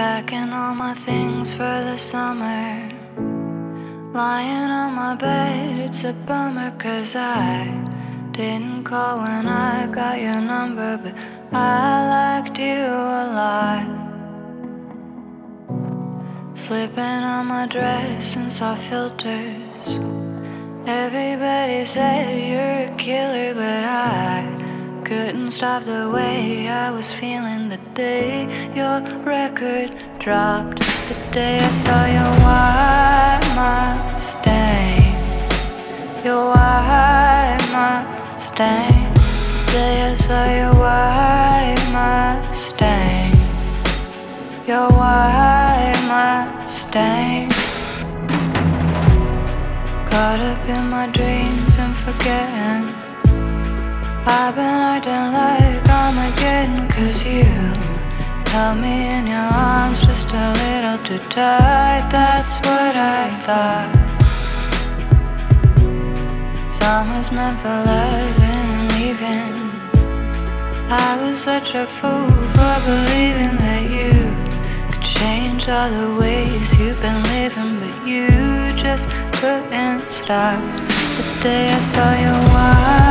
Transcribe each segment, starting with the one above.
Packing all my things for the summer. Lying on my bed, it's a bummer cause I didn't call when I got your number, but I liked you a lot. Slipping on my dress and saw filters. Everybody said you're a killer, but couldn't stop the way I was feeling the day your record dropped. The day I saw your white Mustang. Your white Mustang. The day I saw your white Mustang. Your white Mustang. Caught up in my dreams and forgetting. I've been acting like Armageddon cause you held me in your arms just a little too tight, that's what I thought. Summer's meant for loving and leaving. I was such a fool for believing that you could change all the ways you've been living, but you just couldn't stop. The day I saw your wife.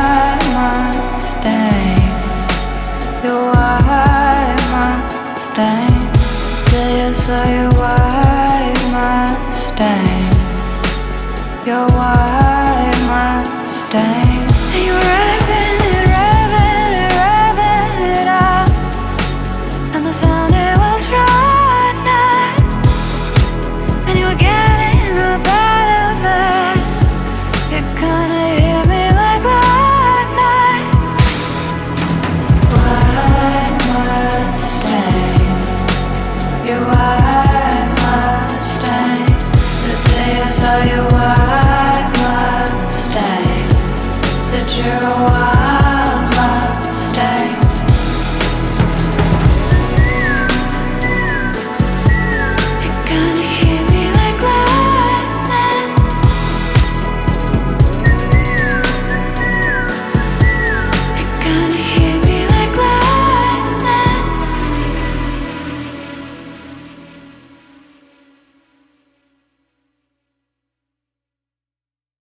You're Mustang. You're revving it, revving it, revving it up, and the sound it was and you getting hit me like lightning. Mustang? you.